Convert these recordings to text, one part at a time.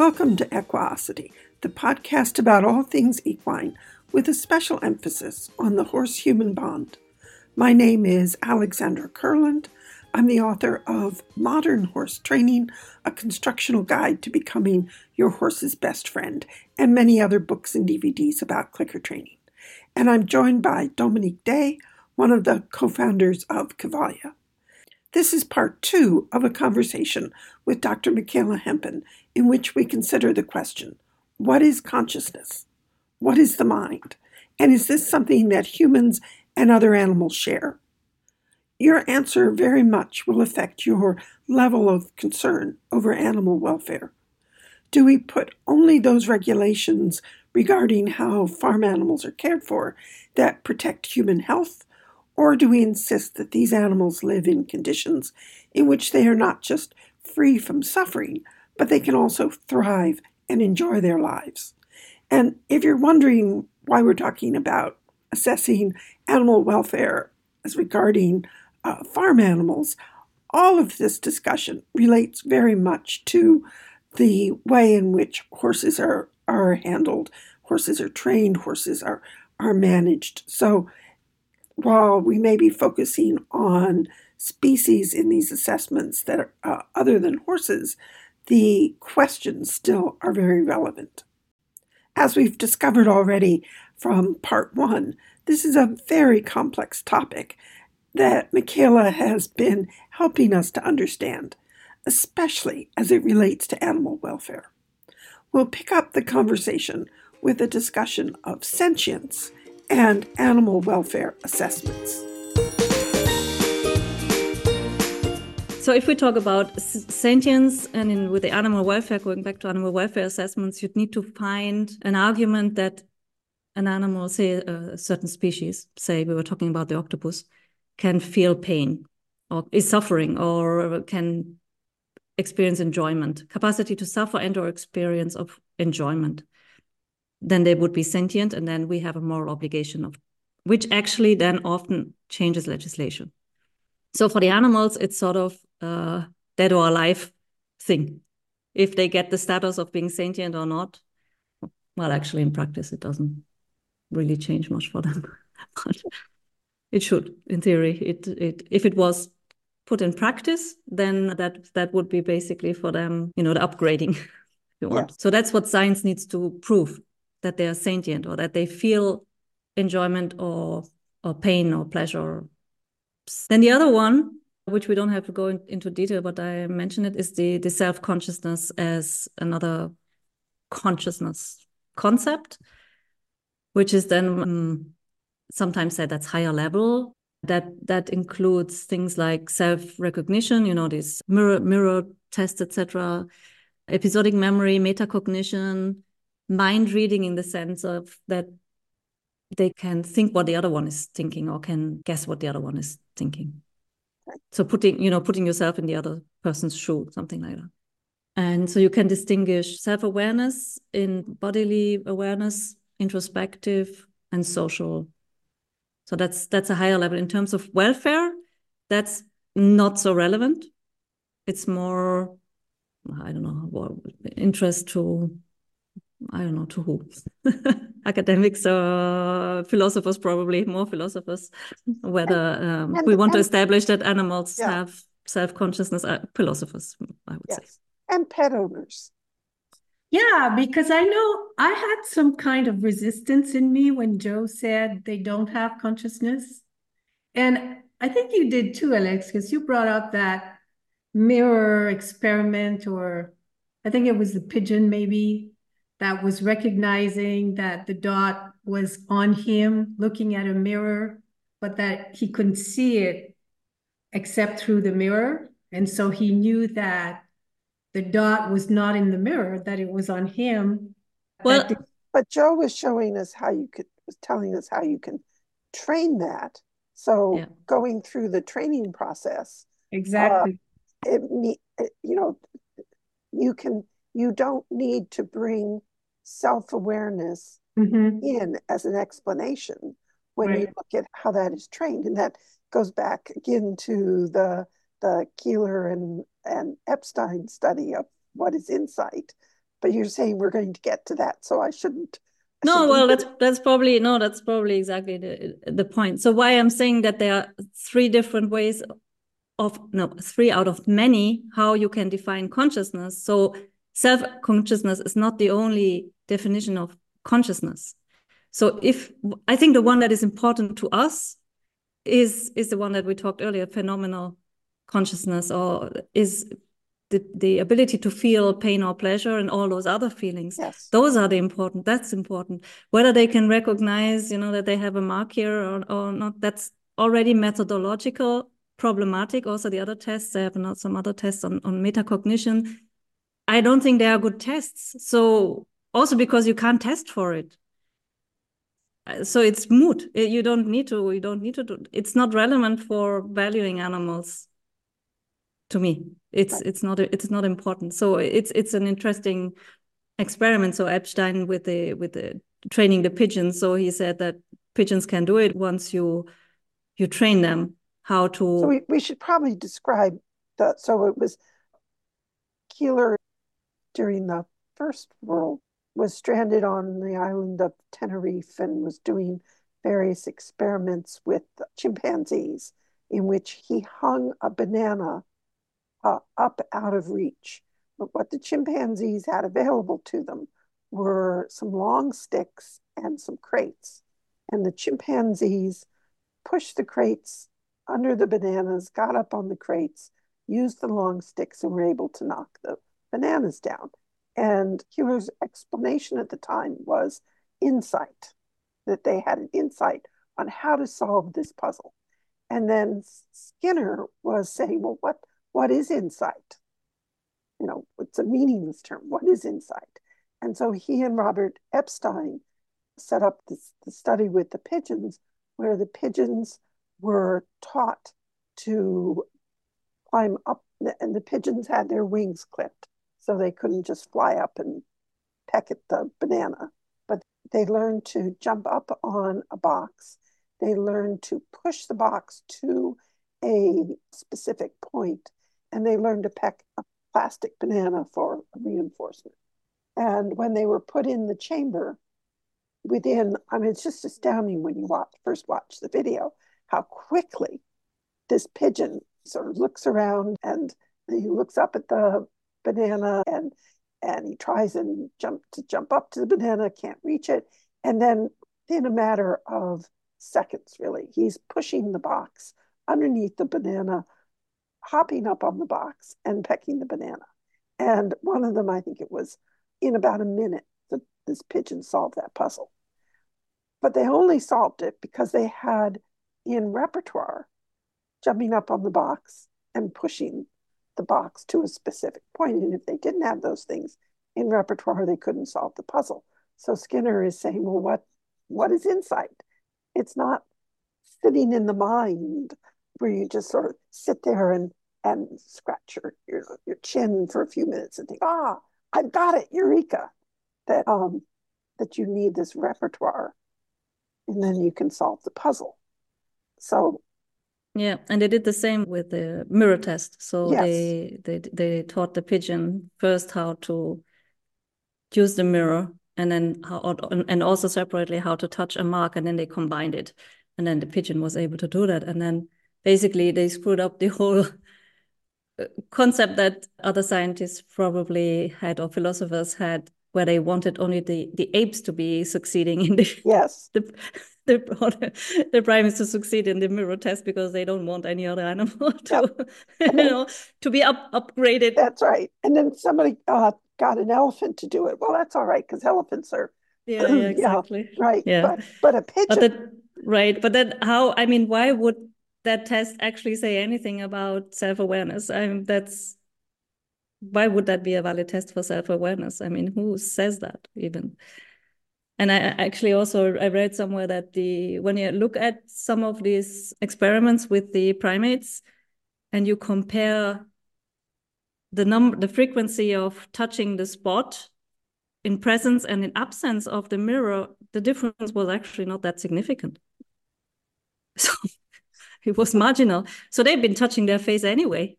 Welcome to Equiosity, the podcast about all things equine, with a special emphasis on the horse human bond. My name is Alexandra Kurland. I'm the author of Modern Horse Training, a constructional guide to becoming your horse's best friend, and many other books and DVDs about clicker training. And I'm joined by Dominique Day, one of the co founders of Cavalia. This is part two of a conversation with Dr. Michaela Hempen, in which we consider the question what is consciousness? What is the mind? And is this something that humans and other animals share? Your answer very much will affect your level of concern over animal welfare. Do we put only those regulations regarding how farm animals are cared for that protect human health? Or do we insist that these animals live in conditions in which they are not just free from suffering, but they can also thrive and enjoy their lives? And if you're wondering why we're talking about assessing animal welfare as regarding uh, farm animals, all of this discussion relates very much to the way in which horses are, are handled, horses are trained, horses are, are managed. So while we may be focusing on species in these assessments that are uh, other than horses, the questions still are very relevant. As we've discovered already from part one, this is a very complex topic that Michaela has been helping us to understand, especially as it relates to animal welfare. We'll pick up the conversation with a discussion of sentience and animal welfare assessments. So, if we talk about sentience and in, with the animal welfare, going back to animal welfare assessments, you'd need to find an argument that an animal, say a certain species, say we were talking about the octopus, can feel pain or is suffering or can experience enjoyment, capacity to suffer and or experience of enjoyment then they would be sentient, and then we have a moral obligation of which actually then often changes legislation. So for the animals, it's sort of a dead or alive thing. If they get the status of being sentient or not, well, actually, in practice, it doesn't really change much for them. but it should, in theory. It it if it was put in practice, then that that would be basically for them, you know, the upgrading. Yes. So that's what science needs to prove that they are sentient or that they feel enjoyment or or pain or pleasure. Then the other one, which we don't have to go in, into detail, but I mentioned it, is the the self consciousness as another consciousness concept, which is then um, sometimes said that's higher level. That that includes things like self recognition, you know, these mirror mirror tests, etc., episodic memory, metacognition, mind reading in the sense of that they can think what the other one is thinking or can guess what the other one is thinking. So putting, you know, putting yourself in the other person's shoe, something like that. And so you can distinguish self-awareness in bodily awareness, introspective, and social. So that's that's a higher level. In terms of welfare, that's not so relevant. It's more, I don't know, what interest to I don't know to who academics or philosophers probably more philosophers whether um, and, we want and, to establish that animals yeah. have self-consciousness uh, philosophers I would yes. say and pet owners yeah because I know I had some kind of resistance in me when Joe said they don't have consciousness and I think you did too Alex because you brought up that mirror experiment or I think it was the pigeon maybe that was recognizing that the dot was on him looking at a mirror, but that he couldn't see it except through the mirror. And so he knew that the dot was not in the mirror, that it was on him. Well, but Joe was showing us how you could, was telling us how you can train that. So yeah. going through the training process. Exactly. Uh, it, it, you know, you can, you don't need to bring self awareness mm-hmm. in as an explanation when right. you look at how that is trained. And that goes back again to the the Köhler and, and Epstein study of what is insight. but you're saying we're going to get to that, so I shouldn't. I no, shouldn't. well, that's that's probably no, that's probably exactly the the point. So why I'm saying that there are three different ways of no three out of many how you can define consciousness. So self consciousness is not the only definition of consciousness. So if I think the one that is important to us is is the one that we talked earlier, phenomenal consciousness, or is the, the ability to feel pain or pleasure and all those other feelings. Yes. Those are the important. That's important. Whether they can recognize, you know, that they have a mark here or, or not, that's already methodological problematic. Also, the other tests, I have not some other tests on, on metacognition. I don't think they are good tests. So also because you can't test for it. Uh, so it's moot. You don't need to, you don't need to do, it's not relevant for valuing animals to me. It's it's not it's not important. So it's it's an interesting experiment. So epstein with the with the training the pigeons. So he said that pigeons can do it once you you train them how to so we, we should probably describe that. So it was Köhler during the first world was stranded on the island of tenerife and was doing various experiments with chimpanzees in which he hung a banana uh, up out of reach. But what the chimpanzees had available to them were some long sticks and some crates. And the chimpanzees pushed the crates under the bananas, got up on the crates, used the long sticks, and were able to knock the bananas down. And Köhler's explanation at the time was insight, that they had an insight on how to solve this puzzle. And then Skinner was saying, well, what what is insight? You know, it's a meaningless term. What is insight? And so he and Robert Epstein set up this, the study with the pigeons, where the pigeons were taught to climb up, and the pigeons had their wings clipped, so they couldn't just fly up and peck at the banana. But they learned to jump up on a box. They learned to push the box to a specific point and they learned to peck a plastic banana for reinforcement. And when they were put in the chamber, within, I mean, it's just astounding when you watch, first watch the video, how quickly this pigeon sort of looks around and he looks up at the banana and and he tries and jump to jump up to the banana, can't reach it. And then in a matter of seconds, really, he's pushing the box underneath the banana hopping up on the box and pecking the banana. And one of them, I think it was in about a minute, that this pigeon solved that puzzle. But they only solved it because they had in repertoire jumping up on the box and pushing the box to a specific point. And if they didn't have those things in repertoire, they couldn't solve the puzzle. So Skinner is saying, well, what what is insight? It's not sitting in the mind where you just sort of sit there and and scratch your, your your chin for a few minutes and think, ah, I've got it, eureka. That um that you need this repertoire, and then you can solve the puzzle. So yeah, and they did the same with the mirror test. So yes. they they they taught the pigeon first how to use the mirror, and then how and also separately how to touch a mark, and then they combined it, and then the pigeon was able to do that, and then basically they screwed up the whole uh, concept that other scientists probably had or philosophers had where they wanted only the, the apes to be succeeding in the yes the, the, the primates to succeed in the mirror test because they don't want any other animal to yep. you know to be up upgraded that's right and then somebody uh, got an elephant to do it well that's all right because elephants are yeah, yeah exactly yeah, right yeah but, but a pigeon but that, right but then how i mean why would that test actually say anything about self-awareness. I mean, that's why would that be a valid test for self-awareness? I mean, who says that even? And I actually also I read somewhere that the when you look at some of these experiments with the primates and you compare the number the frequency of touching the spot in presence and in absence of the mirror, the difference was actually not that significant. So it was marginal. So they've been touching their face anyway,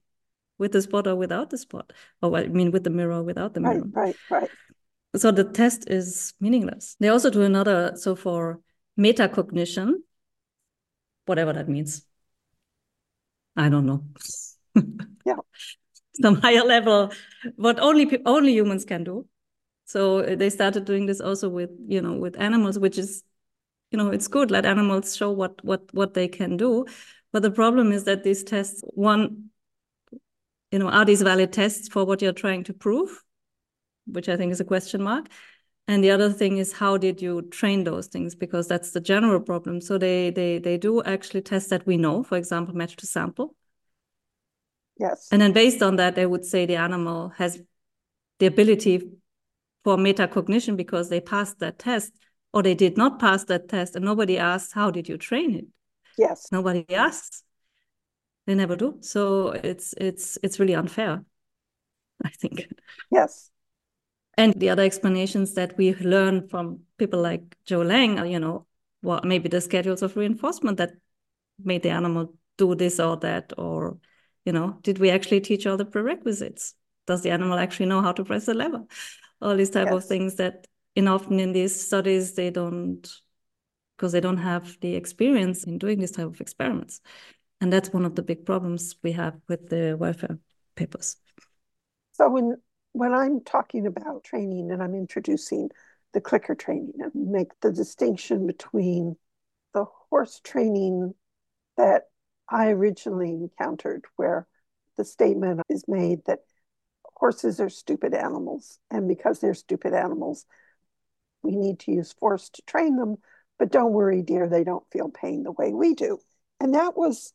with the spot or without the spot, or I mean, with the mirror or without the mirror. Right, right, right. So the test is meaningless. They also do another, so for metacognition, whatever that means. I don't know. yeah. Some higher level, what only only humans can do. So uh, they started doing this also with, you know, with animals, which is, you know, it's good. Let animals show what what what they can do. But the problem is that these tests, one, you know, are these valid tests for what you're trying to prove? Which I think is a question mark. And the other thing is how did you train those things? Because that's the general problem. So they they they do actually test that we know, for example, match to sample. Yes. And then based on that, they would say the animal has the ability for metacognition because they passed that test or they did not pass that test and nobody asked how did you train it yes nobody asks they never do so it's it's it's really unfair i think yes and the other explanations that we learn from people like Joe Layng uh, you know well maybe the schedules of reinforcement that made the animal do this or that or you know did we actually teach all the prerequisites? Does the animal actually know how to press the lever? All these type yes. of things that in often in these studies they don't because they don't have the experience in doing this type of experiments. And that's one of the big problems we have with the welfare papers. So when when i'm talking about training and i'm introducing the clicker training and make the distinction between the horse training that i originally encountered where the statement is made that horses are stupid animals. And because they're stupid animals, we need to use force to train them. But don't worry, dear, they don't feel pain the way we do. And that was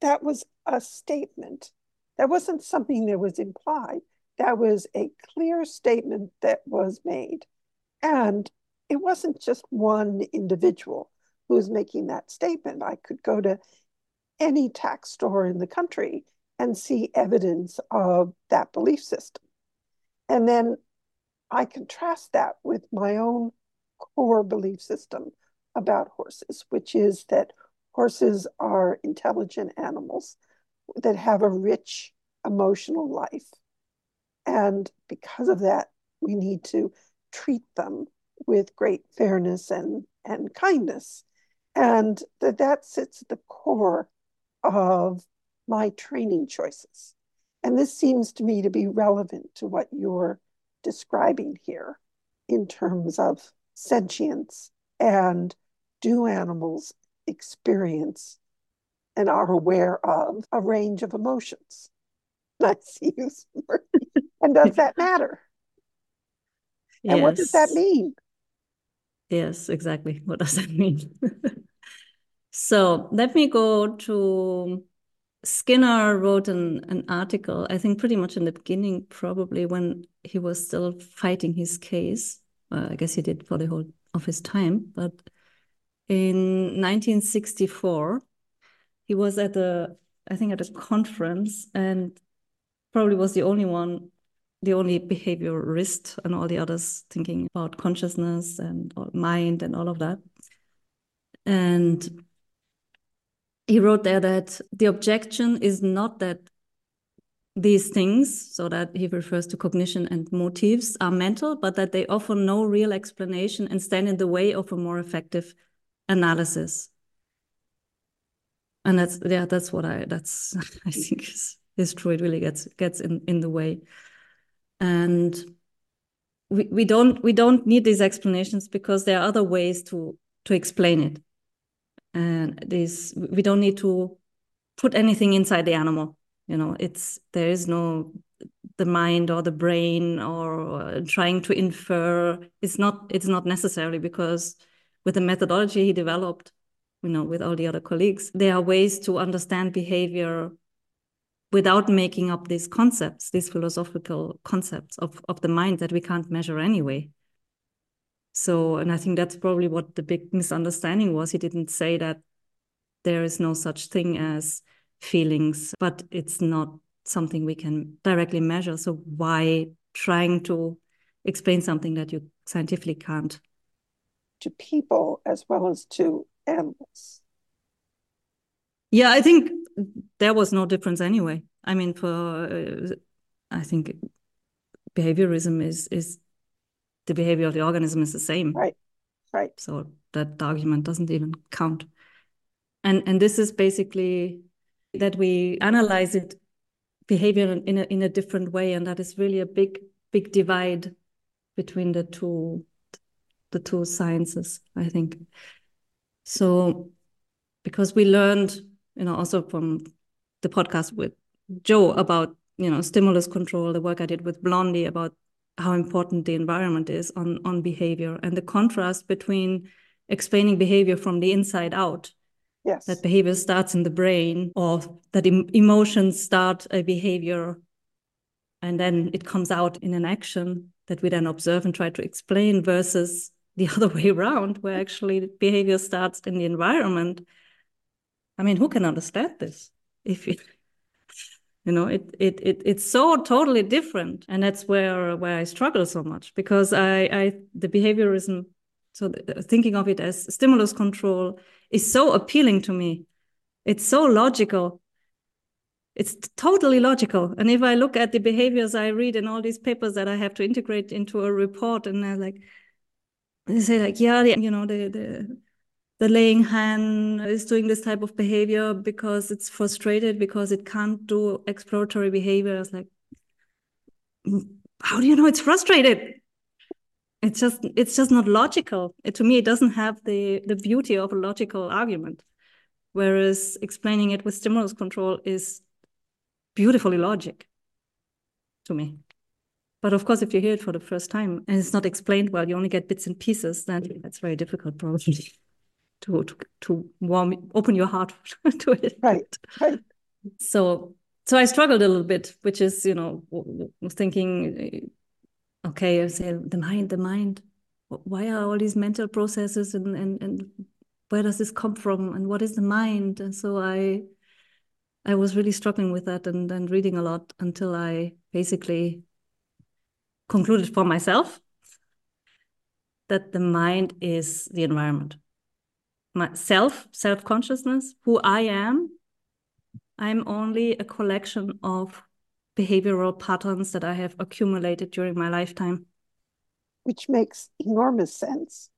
that was a statement. That wasn't something that was implied. That was a clear statement that was made. And it wasn't just one individual who was making that statement. I could go to any tack store in the country and see evidence of that belief system. And then I contrast that with my own core belief system about horses, which is that horses are intelligent animals that have a rich emotional life. And because of that, we need to treat them with great fairness and, and kindness. And that, that sits at the core of my training choices. And this seems to me to be relevant to what you're describing here in terms of sentience and do animals experience and are aware of a range of emotions. I see you And does that matter? Yes. And what does that mean? Yes, exactly. What does that mean? so let me go to Skinner wrote an, an article, I think pretty much in the beginning, probably when he was still fighting his case. Uh, I guess he did for the whole of his time. But in 1964, he was at a, I think at a conference and probably was the only one, the only behaviorist and all the others thinking about consciousness and mind and all of that. And he wrote there that the objection is not that these things, so that he refers to cognition and motives, are mental, but that they offer no real explanation and stand in the way of a more effective analysis. And that's yeah, that's what I that's I think is, is true. It really gets gets in, in the way. And we, we don't we don't need these explanations because there are other ways to to explain it. And this we don't need to put anything inside the animal. You know it's there is no the mind or the brain or uh, trying to infer. It's not it's not necessary because with the methodology he developed you know with all the other colleagues there are ways to understand behavior without making up these concepts these philosophical concepts of, of the mind that we can't measure anyway so, and I think that's probably what the big misunderstanding was. He didn't say that there is no such thing as feelings, but it's not something we can directly measure. So, why trying to explain something that you scientifically can't? To people as well as to animals. Yeah, I think there was no difference anyway. I mean, for uh, I think behaviorism is is the behavior of the organism is the same. Right. Right. So that argument doesn't even count. And and this is basically that we analyze it behavior in a in a different way, and that is really a big big divide between the two the two sciences, I think. So because we learned, you know, also from the podcast with Joe about, you know, stimulus control, the work I did with Blondie about how important the environment is on, on behavior and the contrast between explaining behavior from the inside out. Yes. That behavior starts in the brain or that em emotions start a behavior and then it comes out in an action that we then observe and try to explain versus the other way around, where actually behavior starts in the environment. I mean, who can understand this? If you, you know, it it it it's so totally different, and that's where where I struggle so much because I I the behaviorism, so the, thinking of it as stimulus control is so appealing to me. It's so logical. It's totally logical. And if I look at the behaviors I read in all these papers that I have to integrate into a report, and I'm like, they say like, yeah, you know, the, the the laying hen is doing this type of behavior because it's frustrated because it can't do exploratory behavior. It's like, how do you know it's frustrated? It's just it's just not logical. It, to me, it doesn't have the the beauty of a logical argument. Whereas explaining it with stimulus control is beautifully logic to me. But of course, if you hear it for the first time and it's not explained well, you only get bits and pieces, then that's very difficult probably to to, to warm open your heart to it. Right. Right. So so I struggled a little bit, which is, you know, thinking, okay, I say the mind, the mind. Why are all these mental processes and and and where does this come from and what is the mind? And so I I was really struggling with that and and reading a lot until I basically concluded for myself that the mind is the environment. My self, self consciousness, who I am, I'm only a collection of behavioral patterns that I have accumulated during my lifetime. Which makes enormous sense.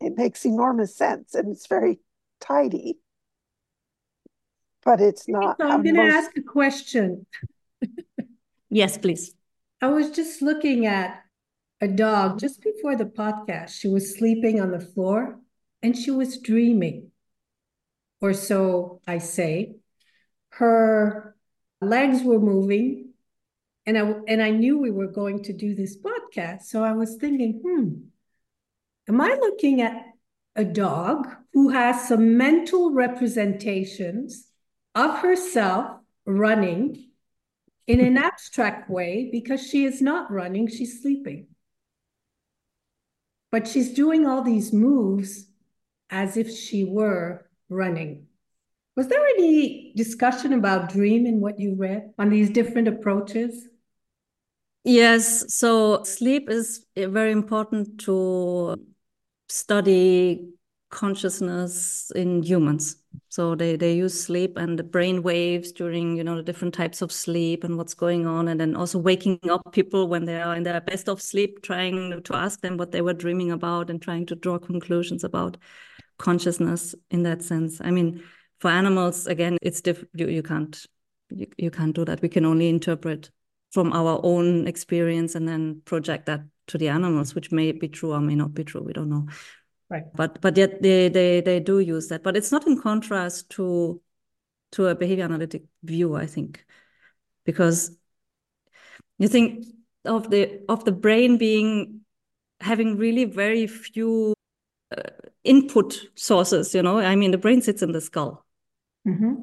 It makes enormous sense and it's very tidy. But it's not. So I'm going to most... ask a question. yes, please. I was just looking at a dog just before the podcast. She was sleeping on the floor and she was dreaming, or so I say. Her legs were moving, and I and I knew we were going to do this podcast. So I was thinking, hmm, am I looking at a dog who has some mental representations of herself running in an abstract way because she is not running, she's sleeping. But she's doing all these moves as if she were running. Was there any discussion about dream in what you read on these different approaches? Yes, so sleep is very important to study consciousness in humans. So they, they use sleep and the brain waves during, you know, the different types of sleep and what's going on. And then also waking up people when they are in their best of sleep, trying to ask them what they were dreaming about and trying to draw conclusions about consciousness in that sense. I mean, for animals, again, it's different. You, you can't you, you can't do that. We can only interpret from our own experience and then project that to the animals, which may be true or may not be true. We don't know. Right. But but yet they they they do use that. But it's not in contrast to to a behavior analytic view, I think, because you think of the of the brain being having really very few uh, input sources. You know, I mean, the brain sits in the skull mm-hmm.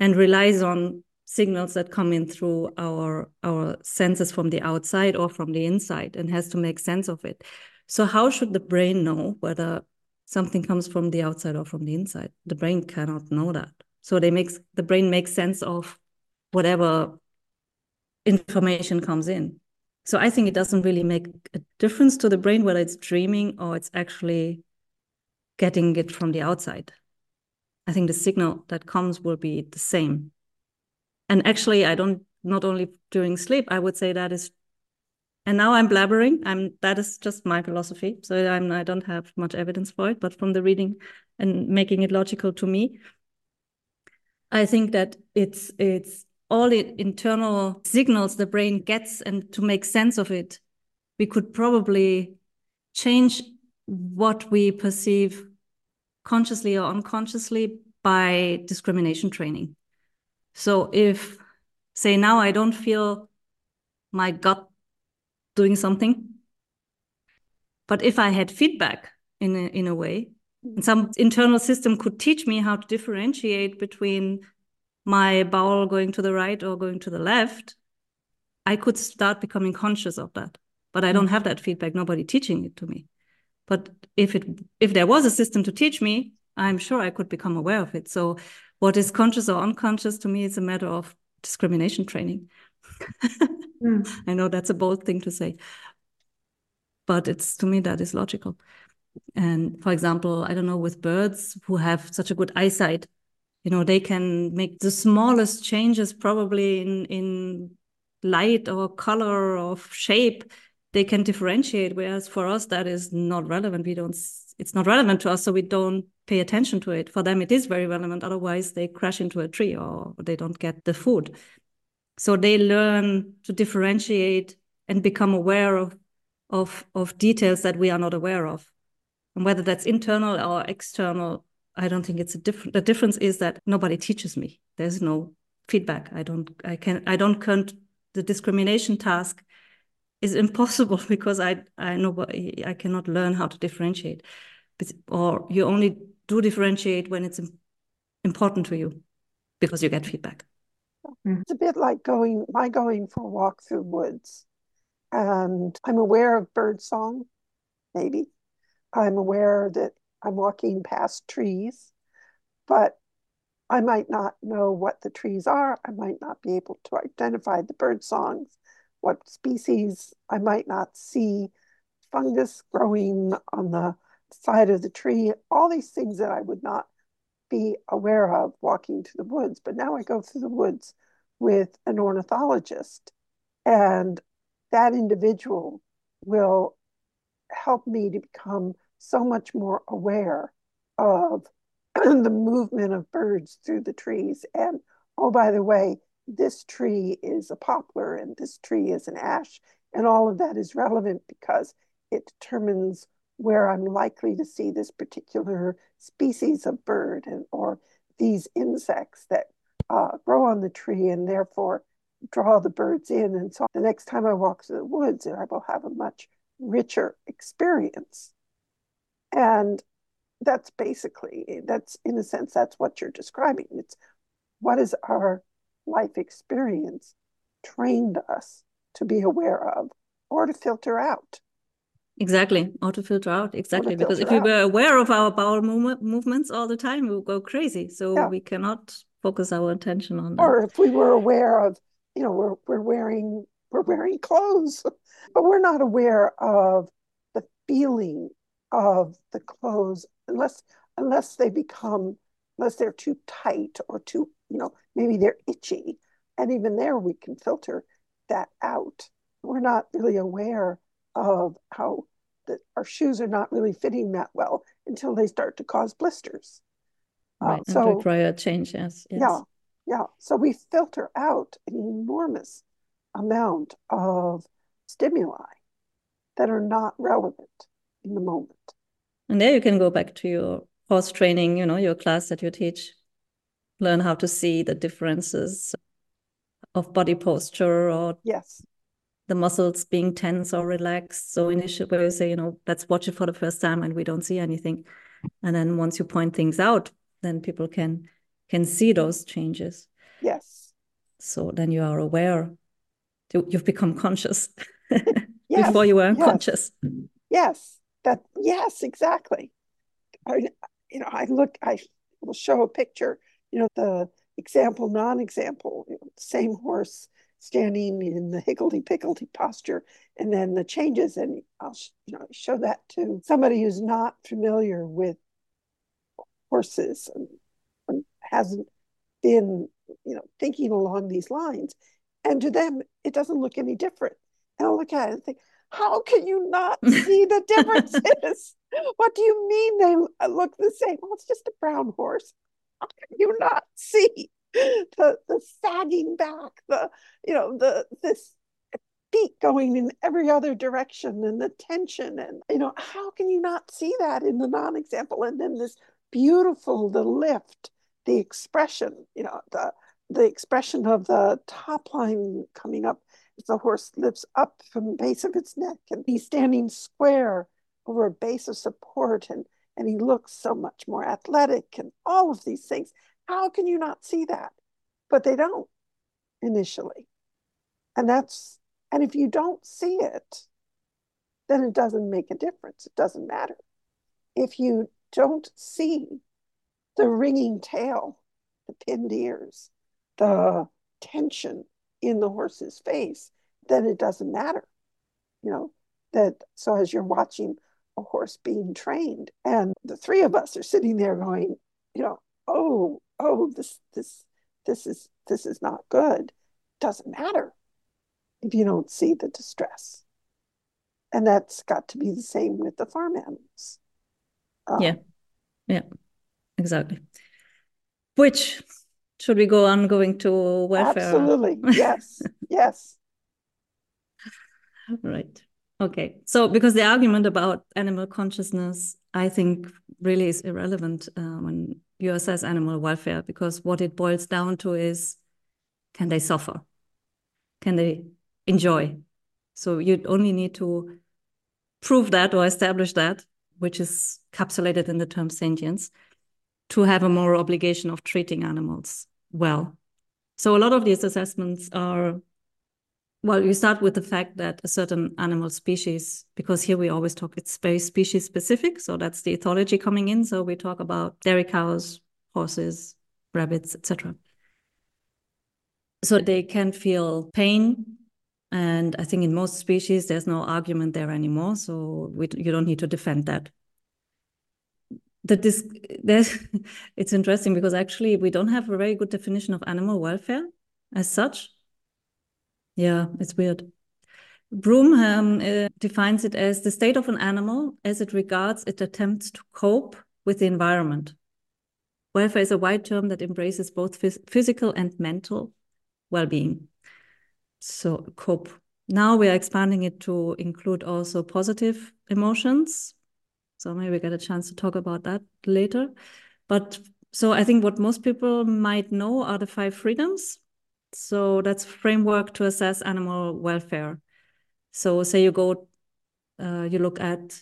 and relies on signals that come in through our our senses from the outside or from the inside and has to make sense of it so how should the brain know whether something comes from the outside or from the inside? The brain cannot know that. So they makes the brain makes sense of whatever information comes in. So I think it doesn't really make a difference to the brain whether it's dreaming or it's actually getting it from the outside. I think the signal that comes will be the same. And actually, I don't not only during sleep. I would say that is, and now I'm blabbering. I'm that is just my philosophy. So I'm I don't have much evidence for it, but from the reading and making it logical to me, I think that it's it's all the internal signals the brain gets, and to make sense of it, we could probably change what we perceive consciously or unconsciously by discrimination training. So if, say, now I don't feel my gut doing something, but if I had feedback in a, in a way, and some internal system could teach me how to differentiate between my bowel going to the right or going to the left, I could start becoming conscious of that. But I don't mm. have that feedback, nobody teaching it to me. But if it if there was a system to teach me, I'm sure I could become aware of it. So what is conscious or unconscious to me is a matter of discrimination training. mm. I know that's a bold thing to say, but it's to me that is logical. And for example, I don't know, with birds who have such a good eyesight, you know, they can make the smallest changes probably in in light or color or shape. They can differentiate, whereas for us that is not relevant. We don't. It's not relevant to us, so we don't pay attention to it. For them, it is very relevant. Otherwise, they crash into a tree or they don't get the food. So they learn to differentiate and become aware of of of details that we are not aware of. And whether that's internal or external i don't think it's a different the difference is that nobody teaches me. There's no feedback. I don't i can i don't count the discrimination task is impossible because i i know i cannot learn how to differentiate. Or you only do differentiate when it's important to you because you get feedback Mm-hmm. it's a bit like going my going for a walk through woods and i'm aware of bird song maybe I'm aware that I'm walking past trees, but I might not know what the trees are. I might not be able to identify the bird songs, what species. I might not see fungus growing on the side of the tree, all these things that I would not be aware of walking to the woods. But now I go through the woods with an ornithologist, and that individual will help me to become so much more aware of the movement of birds through the trees. And oh, by the way, this tree is a poplar and this tree is an ash. And all of that is relevant because it determines where I'm likely to see this particular species of bird and or these insects that uh, grow on the tree and therefore draw the birds in. And so the next time I walk through the woods, I will have a much richer experience and that's basically, that's in a sense, that's what you're describing. It's what is our life experience trained us to be aware of or to filter out. Exactly, or to filter out. Exactly, because if we were aware of our bowel movement, movements all the time, we would go crazy. So yeah. we cannot focus our attention on that. Or if we were aware of, you know, we're we're wearing we're wearing clothes, but we're not aware of the feeling of the clothes unless unless they become unless they're too tight or too you know maybe they're itchy and even there we can filter that out we're not really aware of how that our shoes are not really fitting that well until they start to cause blisters. Uh, right uh, so prior change yes, yes. Yeah yeah. So we filter out an enormous amount of stimuli that are not relevant in the moment. And there you can go back to your horse training, you know, your class that you teach, learn how to see the differences of body posture or yes the muscles being tense or relaxed. So initially where you say, you know, let's watch it for the first time and we don't see anything. And then once you point things out, then people can can see those changes. Yes. So then you are aware. You've become conscious yes. before you were unconscious. Yes. yes that yes exactly I, you know i look i will show a picture you know the example non-example you know, same horse standing in the higgledy-piggledy posture and then the changes and i'll you know show that to somebody who's not familiar with horses and, and hasn't been you know, thinking along these lines. And to them, it doesn't look any different. And I'll look at it and think, how can you not see the differences? what do you mean they uh, look the same? Well, it's just a brown horse. How can you not see the the sagging back, the you know, the this feet going in every other direction and the tension and you know, how can you not see that in the non-example? And then this beautiful, the lift, the expression, you know, the the expression of the top line coming up as the horse lifts up from the base of its neck and he's standing square over a base of support and and he looks so much more athletic and all of these things. How can you not see that? But they don't initially. And that's and if you don't see it, then it doesn't make a difference. It doesn't matter. If you don't see the wringing tail, the pinned ears, the tension in the horse's face, then it doesn't matter. You know, that so as you're watching a horse being trained, and the three of us are sitting there going, you know, oh, oh, this, this, this is this is not good. Doesn't matter if you don't see the distress. And that's got to be the same with the farm animals. Um, yeah. Yeah, exactly. Which should we go on going to welfare? Absolutely. Yes. yes. Right. Okay. So, because the argument about animal consciousness, I think, really is irrelevant uh, when you assess animal welfare, because what it boils down to is can they suffer? Can they enjoy? So, you only need to prove that or establish that, which is capsulated in the term sentience, to have a moral obligation of treating animals well. So a lot of these assessments are, well, you start with the fact that a certain animal species, because here we always talk, it's very species specific. So that's the ethology coming in. So we talk about dairy cows, horses, rabbits, etc. So they can feel pain. And I think in most species, there's no argument there anymore. So we, you don't need to defend that this it's interesting because actually we don't have a very good definition of animal welfare as such. Yeah, it's weird. Broom um, uh, defines it as the state of an animal as it regards its attempts to cope with the environment. Welfare is a wide term that embraces both phys physical and mental well-being. So cope. Now we are expanding it to include also positive emotions, so maybe we get a chance to talk about that later. But so I think what most people might know are the five freedoms. So that's framework to assess animal welfare. So say you go, uh, you look at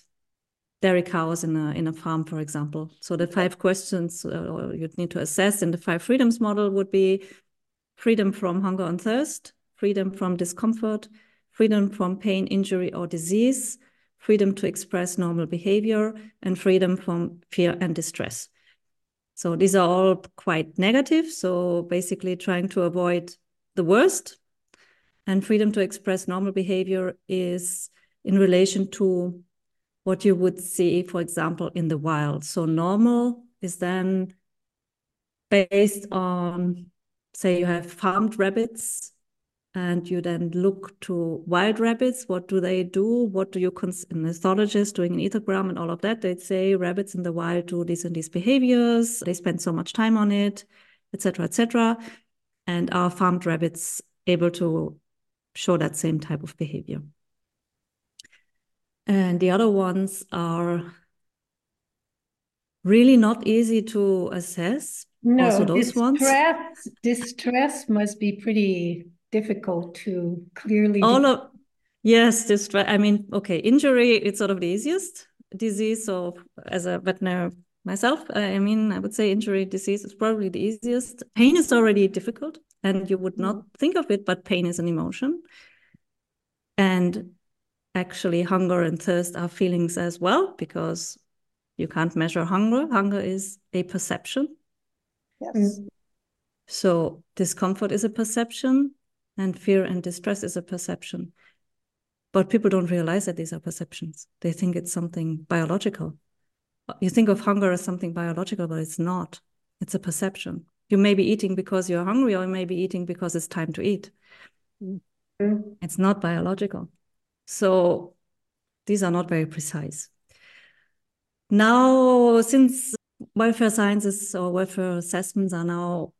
dairy cows in a in a farm, for example. So the five questions uh, you'd need to assess in the five freedoms model would be freedom from hunger and thirst, freedom from discomfort, freedom from pain, injury, or disease, freedom to express normal behavior, and freedom from fear and distress. So these are all quite negative. So basically, trying to avoid the worst. And freedom to express normal behavior is in relation to what you would see, for example, in the wild. So normal is then based on, say, you have farmed rabbits and you then look to wild rabbits what do they do what do you cons an ethologist doing an ethogram and all of that they'd say rabbits in the wild do these and these behaviors they spend so much time on it etc etc and are farmed rabbits able to show that same type of behavior and the other ones are really not easy to assess no, also those distress, ones distress must be pretty difficult to clearly all of yes distress. i mean okay injury it's sort of the easiest disease so as a veterinary myself i mean i would say injury disease is probably the easiest pain is already difficult and you would not mm-hmm. think of it but pain is an emotion and actually hunger and thirst are feelings as well because you can't measure hunger hunger is a perception yes so discomfort is a perception and fear and distress is a perception. But people don't realize that these are perceptions. They think it's something biological. You think of hunger as something biological, but it's not. It's a perception. You may be eating because you're hungry, or you may be eating because it's time to eat. Mm. It's not biological. So these are not very precise. Now, since welfare sciences or welfare assessments are now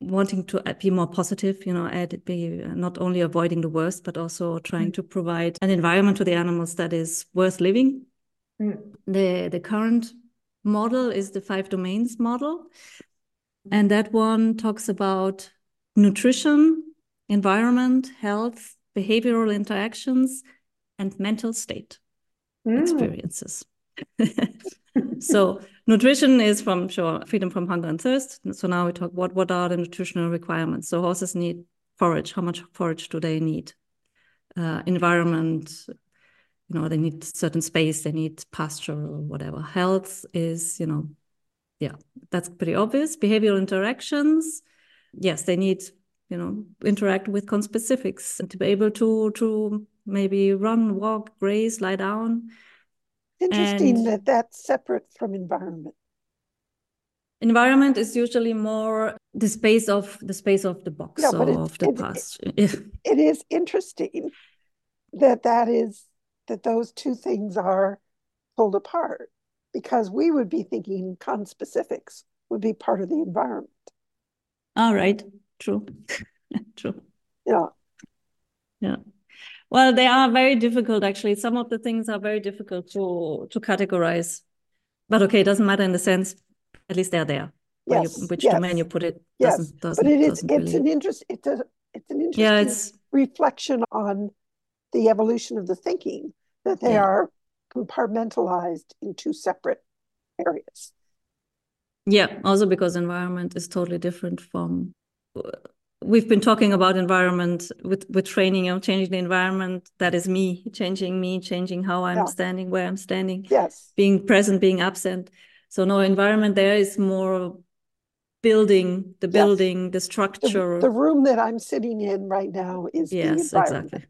wanting to be more positive, you know, add, be not only avoiding the worst, but also trying mm. to provide an environment to the animals that is worth living. Mm. The the current model is the five domains model, and that one talks about nutrition, environment, health, behavioral interactions, and mental state mm. experiences. so nutrition is from sure freedom from hunger and thirst. So now we talk what what are the nutritional requirements? So horses need forage. How much forage do they need? Uh, environment, you know, they need certain space. They need pasture or whatever. Health is, you know, yeah, that's pretty obvious. Behavioral interactions, yes, they need you know interact with conspecifics and to be able to to maybe run walk graze lie down interesting and that that's separate from environment environment is usually more the space of the space of the box yeah, but of the past it, it is interesting that that is that those two things are pulled apart because we would be thinking conspecifics would be part of the environment all right True. True. Yeah. Yeah. Well, they are very difficult actually. Some of the things are very difficult to to categorize. But okay, it doesn't matter in the sense, at least they're there. Yes. You, which yes. domain you put it yes. doesn't, doesn't But it is it's really... an interest it's a it's an interesting yeah, it's... reflection on the evolution of the thinking that they yeah. are compartmentalized in two separate areas. Yeah, also because environment is totally different from uh, we've been talking about environment with with training of changing the environment that is me changing me changing how i'm yeah. standing where i'm standing yes being present being absent so no environment there is more building the building yes. the structure the, the, room that i'm sitting in right now is yes exactly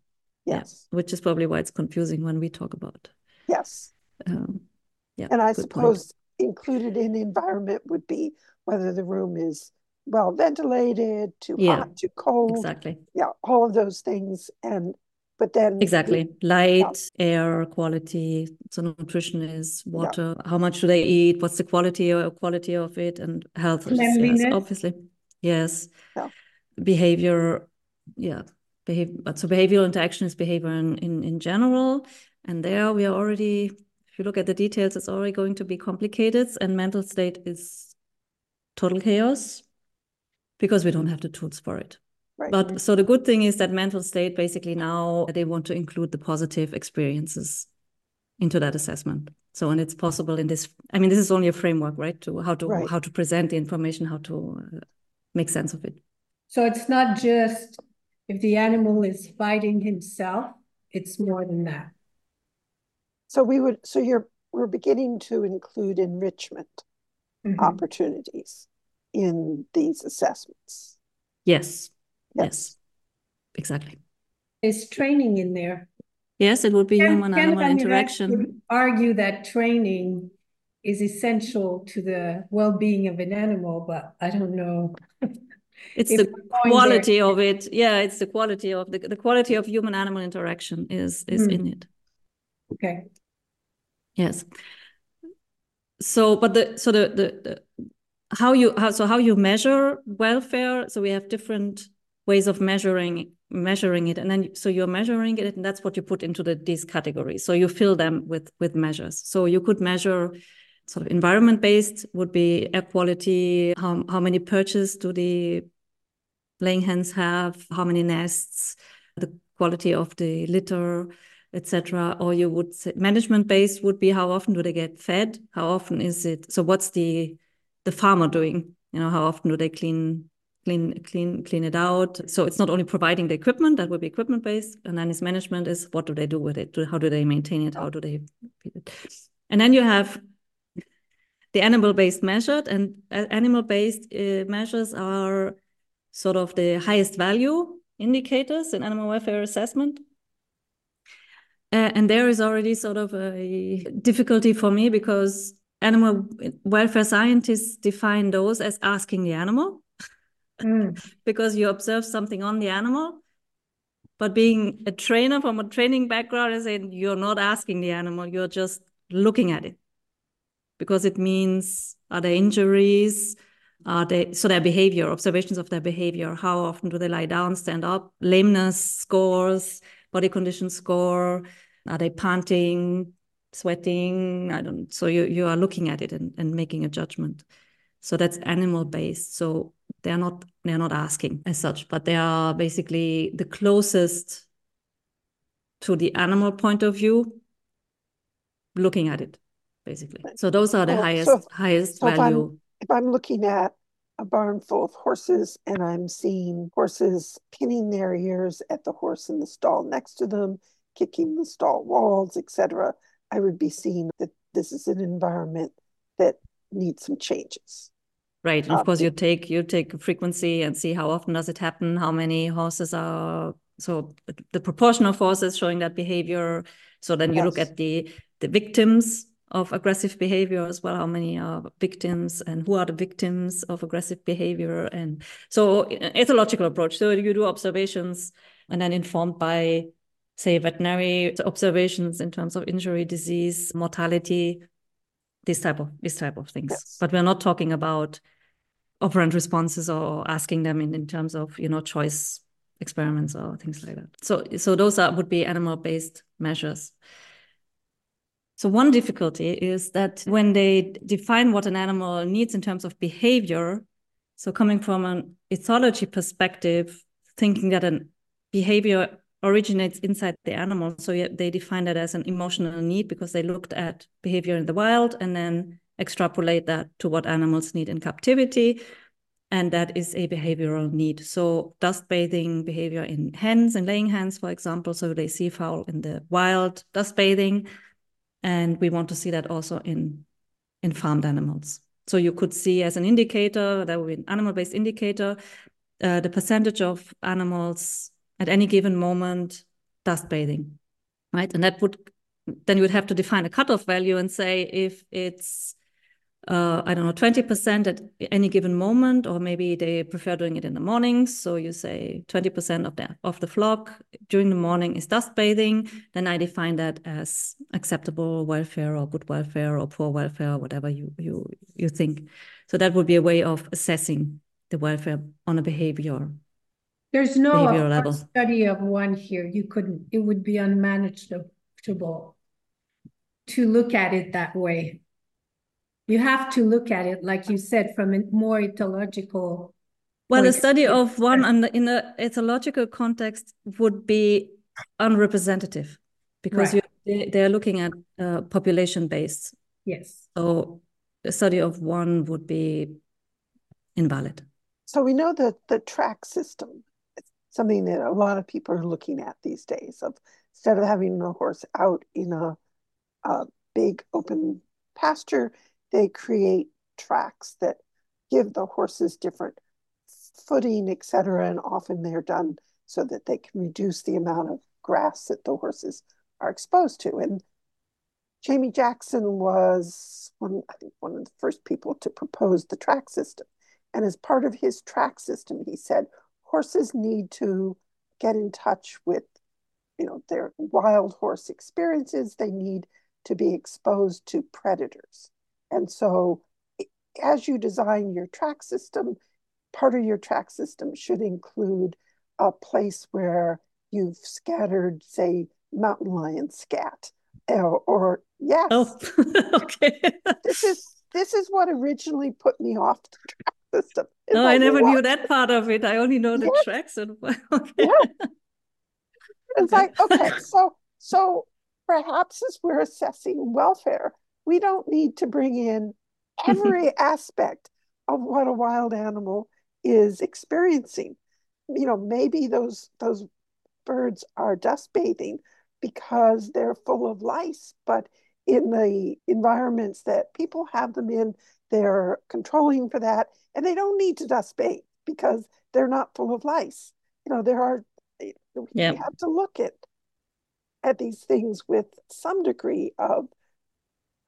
yes yeah. which is probably why it's confusing when we talk about yes um, yeah and i suppose point. included in environment would be whether the room is well ventilated, too yeah, hot, too cold. Exactly. Yeah, all of those things. And but then exactly light, yeah. air quality. So nutrition is water. Yeah. How much do they eat? What's the quality or quality of it? And health. Yes, obviously. Yes. Yeah. Behavior. Yeah. Behavior. So behavioral interaction is behavior in, in, in general. And there we are already, if you look at the details, it's already going to be complicated. And mental state is total chaos because we don't have the tools for it. Right. But so the good thing is that mental state basically now they want to include the positive experiences into that assessment. So and it's possible in this. I mean, this is only a framework, right? To how to right. how to present the information, how to uh, make sense of it. So it's not just if the animal is fighting himself; it's more than that. So we would. So you're we're beginning to include enrichment mm-hmm. opportunities in these assessments. Yes. Yes. yes. Exactly. Is training in there? Yes, it would be human animal interaction. Would argue that training is essential to the well-being of an animal, but I don't know. it's the quality there. of it. Yeah, it's the quality of the the quality of human animal interaction is is mm. in it. Okay. Yes. So, but the so the the, the how you how so how you measure welfare so we have different ways of measuring measuring it and then so you're measuring it and that's what you put into the these categories so you fill them with with measures so you could measure sort of environment based would be air quality how, how many perches do the laying hens have how many nests the quality of the litter etc or you would say management based would be how often do they get fed? How often is it? So what's the the farmer doing? You know, how often do they clean clean clean clean it out? So it's not only providing the equipment that would be equipment based and then its management is what do they do with it? How do they maintain it? How do they feed it? And then you have the animal based measured and animal based uh, measures are sort of the highest value indicators in animal welfare assessment uh, and there is already sort of a difficulty for me because animal welfare scientists define those as asking the animal mm. because you observe something on the animal. But being a trainer from a training background is saying you're not asking the animal, you're just looking at it because it means are there injuries? Are they so their behavior, observations of their behavior, how often do they lie down, stand up, lameness scores, body condition score, are they panting, sweating? I don't so you you are looking at it and, and making a judgment. So that's animal based. So they're not they're not asking as such, but they are basically the closest to the animal point of view, looking at it, basically. So those are the oh, highest so, highest so value if I'm looking at a barn full of horses and I'm seeing horses pinning their ears at the horse in the stall next to them, kicking the stall walls, etc., I would be seeing that this is an environment that needs some changes. Right. And of um, course you take you take frequency and see how often does it happen, how many horses are so the proportion of horses showing that behavior. So then you yes. look at the the victims of aggressive behavior as well how many are victims and who are the victims of aggressive behavior. And so it's a logical approach. So you do observations and then informed by say veterinary observations in terms of injury disease mortality this type of this type of things. Yes. but we're not talking about operant responses or asking them in, in terms of you know choice experiments or things like that. So so those are would be animal based measures so one difficulty is that when they define what an animal needs in terms of behavior, so coming from an ethology perspective, thinking that a behavior originates inside the animal, so they define that as an emotional need because they looked at behavior in the wild and then extrapolate that to what animals need in captivity. And that is a behavioral need. So dust bathing behavior in hens and laying hens, for example, so they see fowl in the wild dust bathing and we want to see that also in, in farmed animals. So you could see as an indicator, that would be an animal-based indicator, uh, the percentage of animals at any given moment dust bathing, right? And that would, then you would have to define a cutoff value and say if it's uh, I don't know, 20% at any given moment, or maybe they prefer doing it in the mornings. So you say 20% of the of the flock during the morning is dust bathing. Then I define that as acceptable welfare or good welfare or poor welfare, or whatever you you you think. So that would be a way of assessing the welfare on a behavior. There's no level. study of one here. You couldn't. It would be unmanageable to look at it that way you have to look at it, like you said, from a more ethological. Well, a study of one in a ethological context would be unrepresentative because right. you, they are looking at uh, population based. Yes. So a study of one would be invalid. So we know that the track system is something that a lot of people are looking at these days. Of instead of having a horse out in a, a big open pasture, they create tracks that give the horses different footing, etc. And often they're done so that they can reduce the amount of grass that the horses are exposed to. And Jaime Jackson was one, I think, one of the first people to propose the track system. And as part of his track system, he said horses need to get in touch with, you know, their wild horse experiences. They need to be exposed to predators. And so as you design your track system, part of your track system should include a place where you've scattered, say, mountain lion scat. Or, or yes. Oh, okay. this is this is what originally put me off the track system. No, I never knew that part of it. I only know the yes. tracks and okay. Yeah. It's like, okay, so so perhaps as we're assessing welfare, we don't need to bring in every aspect of what a wild animal is experiencing. You know, maybe those those birds are dust bathing because they're full of lice, but in the environments that people have them in, they're controlling for that, and they don't need to dust bathe because they're not full of lice. You know, there are yep. we have to look at at these things with some degree of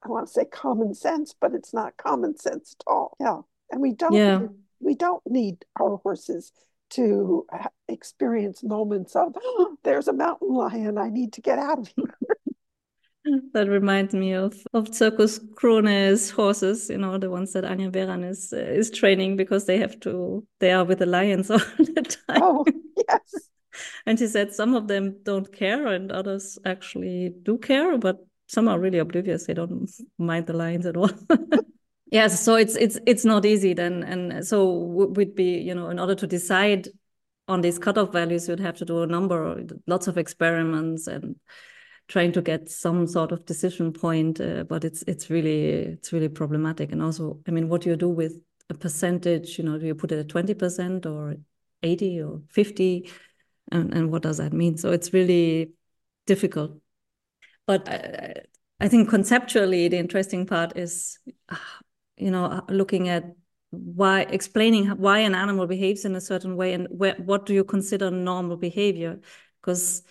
I want to say common sense, but it's not common sense at all. Yeah. And we don't Yeah. we don't need our horses to experience moments of there's a mountain lion, I need to get out of here. That reminds me of of Circus Krone's horses, you know, the ones that Anja Beran is uh, is training because they have to they are with the lions all the time. Oh, yes. And she said some of them don't care and others actually do care, but some are really oblivious. They don't mind the lines at all. yes, so it's it's it's not easy then, and so we'd be you know in order to decide on these cutoff values, you'd have to do a number, lots of experiments and trying to get some sort of decision point. Uh, but it's it's really it's really problematic. And also, I mean, what do you do with a percentage? You know, do you put it at twenty percent or eighty or fifty? And and what does that mean? So it's really difficult. But I, I think conceptually, the interesting part is, uh, you know, uh, looking at why explaining why an animal behaves in a certain way and where, what do you consider normal behavior? Because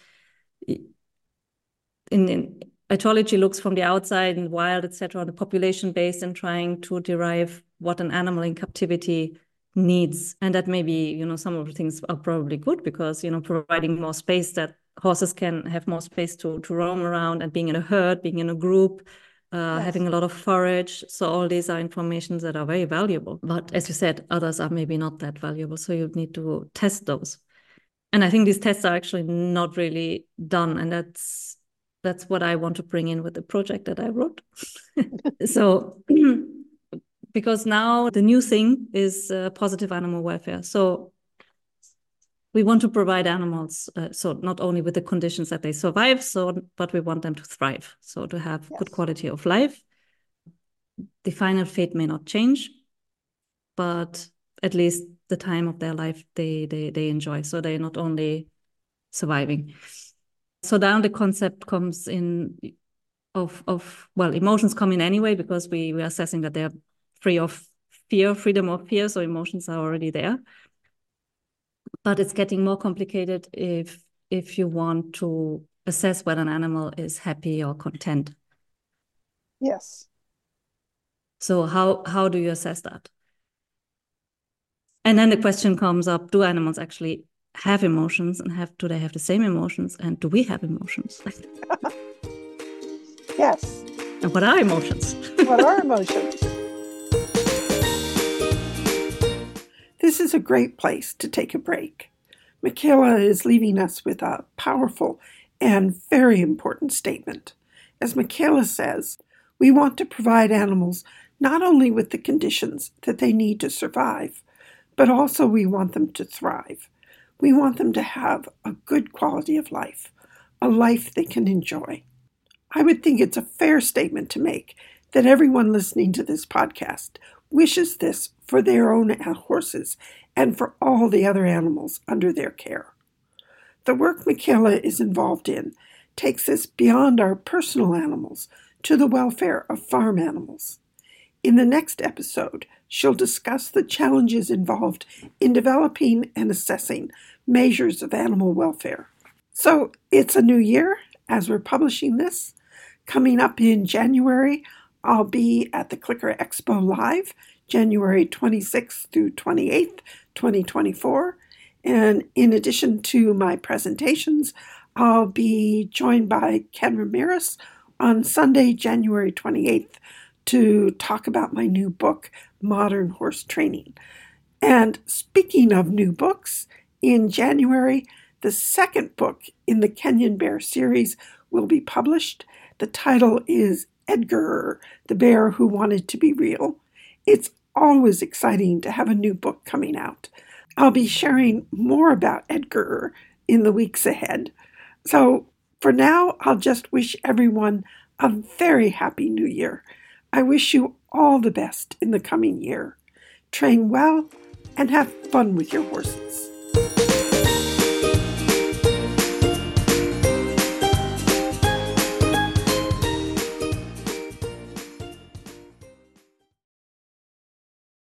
in, in ethology looks from the outside and wild etc on the population based and trying to derive what an animal in captivity needs. And that maybe you know some of the things are probably good because you know providing more space that horses can have more space to to roam around and being in a herd being in a group uh, yes. having a lot of forage. So all these are informations that are very valuable. But as you said, others are maybe not that valuable. So you need to test those. And I think these tests are actually not really done. And that's that's what I want to bring in with the project that I wrote. so because now the new thing is uh, positive animal welfare. So we want to provide animals uh, so not only with the conditions that they survive so but we want them to thrive. So to have yes. good quality of life. The final fate may not change but at least the time of their life they they, they enjoy. So they're not only surviving. So down the concept comes in of of well emotions come in anyway because we we're assessing that they're free of fear freedom of fear so emotions are already there but it's getting more complicated if if you want to assess whether an animal is happy or content. Yes. So how how do you assess that? And then the question comes up: Do animals actually have emotions, and have do they have the same emotions, and do we have emotions? yes. And what are emotions? what are emotions? This is a great place to take a break. Michaela is leaving us with a powerful and very important statement. As Michaela says, we want to provide animals not only with the conditions that they need to survive, but also we want them to thrive. We want them to have a good quality of life, a life they can enjoy. I would think it's a fair statement to make that everyone listening to this podcast wishes this for their own horses and for all the other animals under their care. The work Michaela is involved in takes us beyond our personal animals to the welfare of farm animals. In the next episode, she'll discuss the challenges involved in developing and assessing measures of animal welfare. So it's a new year as we're publishing this. Coming up in January, I'll be at the Clicker Expo Live January 26th through 28th, 2024. And in addition to my presentations, I'll be joined by Ken Ramirez on Sunday, January 28th, to talk about my new book, Modern Horse Training. And speaking of new books, in January, the second book in the Kenyan Bear series will be published. The title is Edgar, the Bear Who Wanted to Be Real. It's always exciting to have a new book coming out. I'll be sharing more about Edgar in the weeks ahead. So for now, I'll just wish everyone a very happy new year. I wish you all the best in the coming year. Train well and have fun with your horses.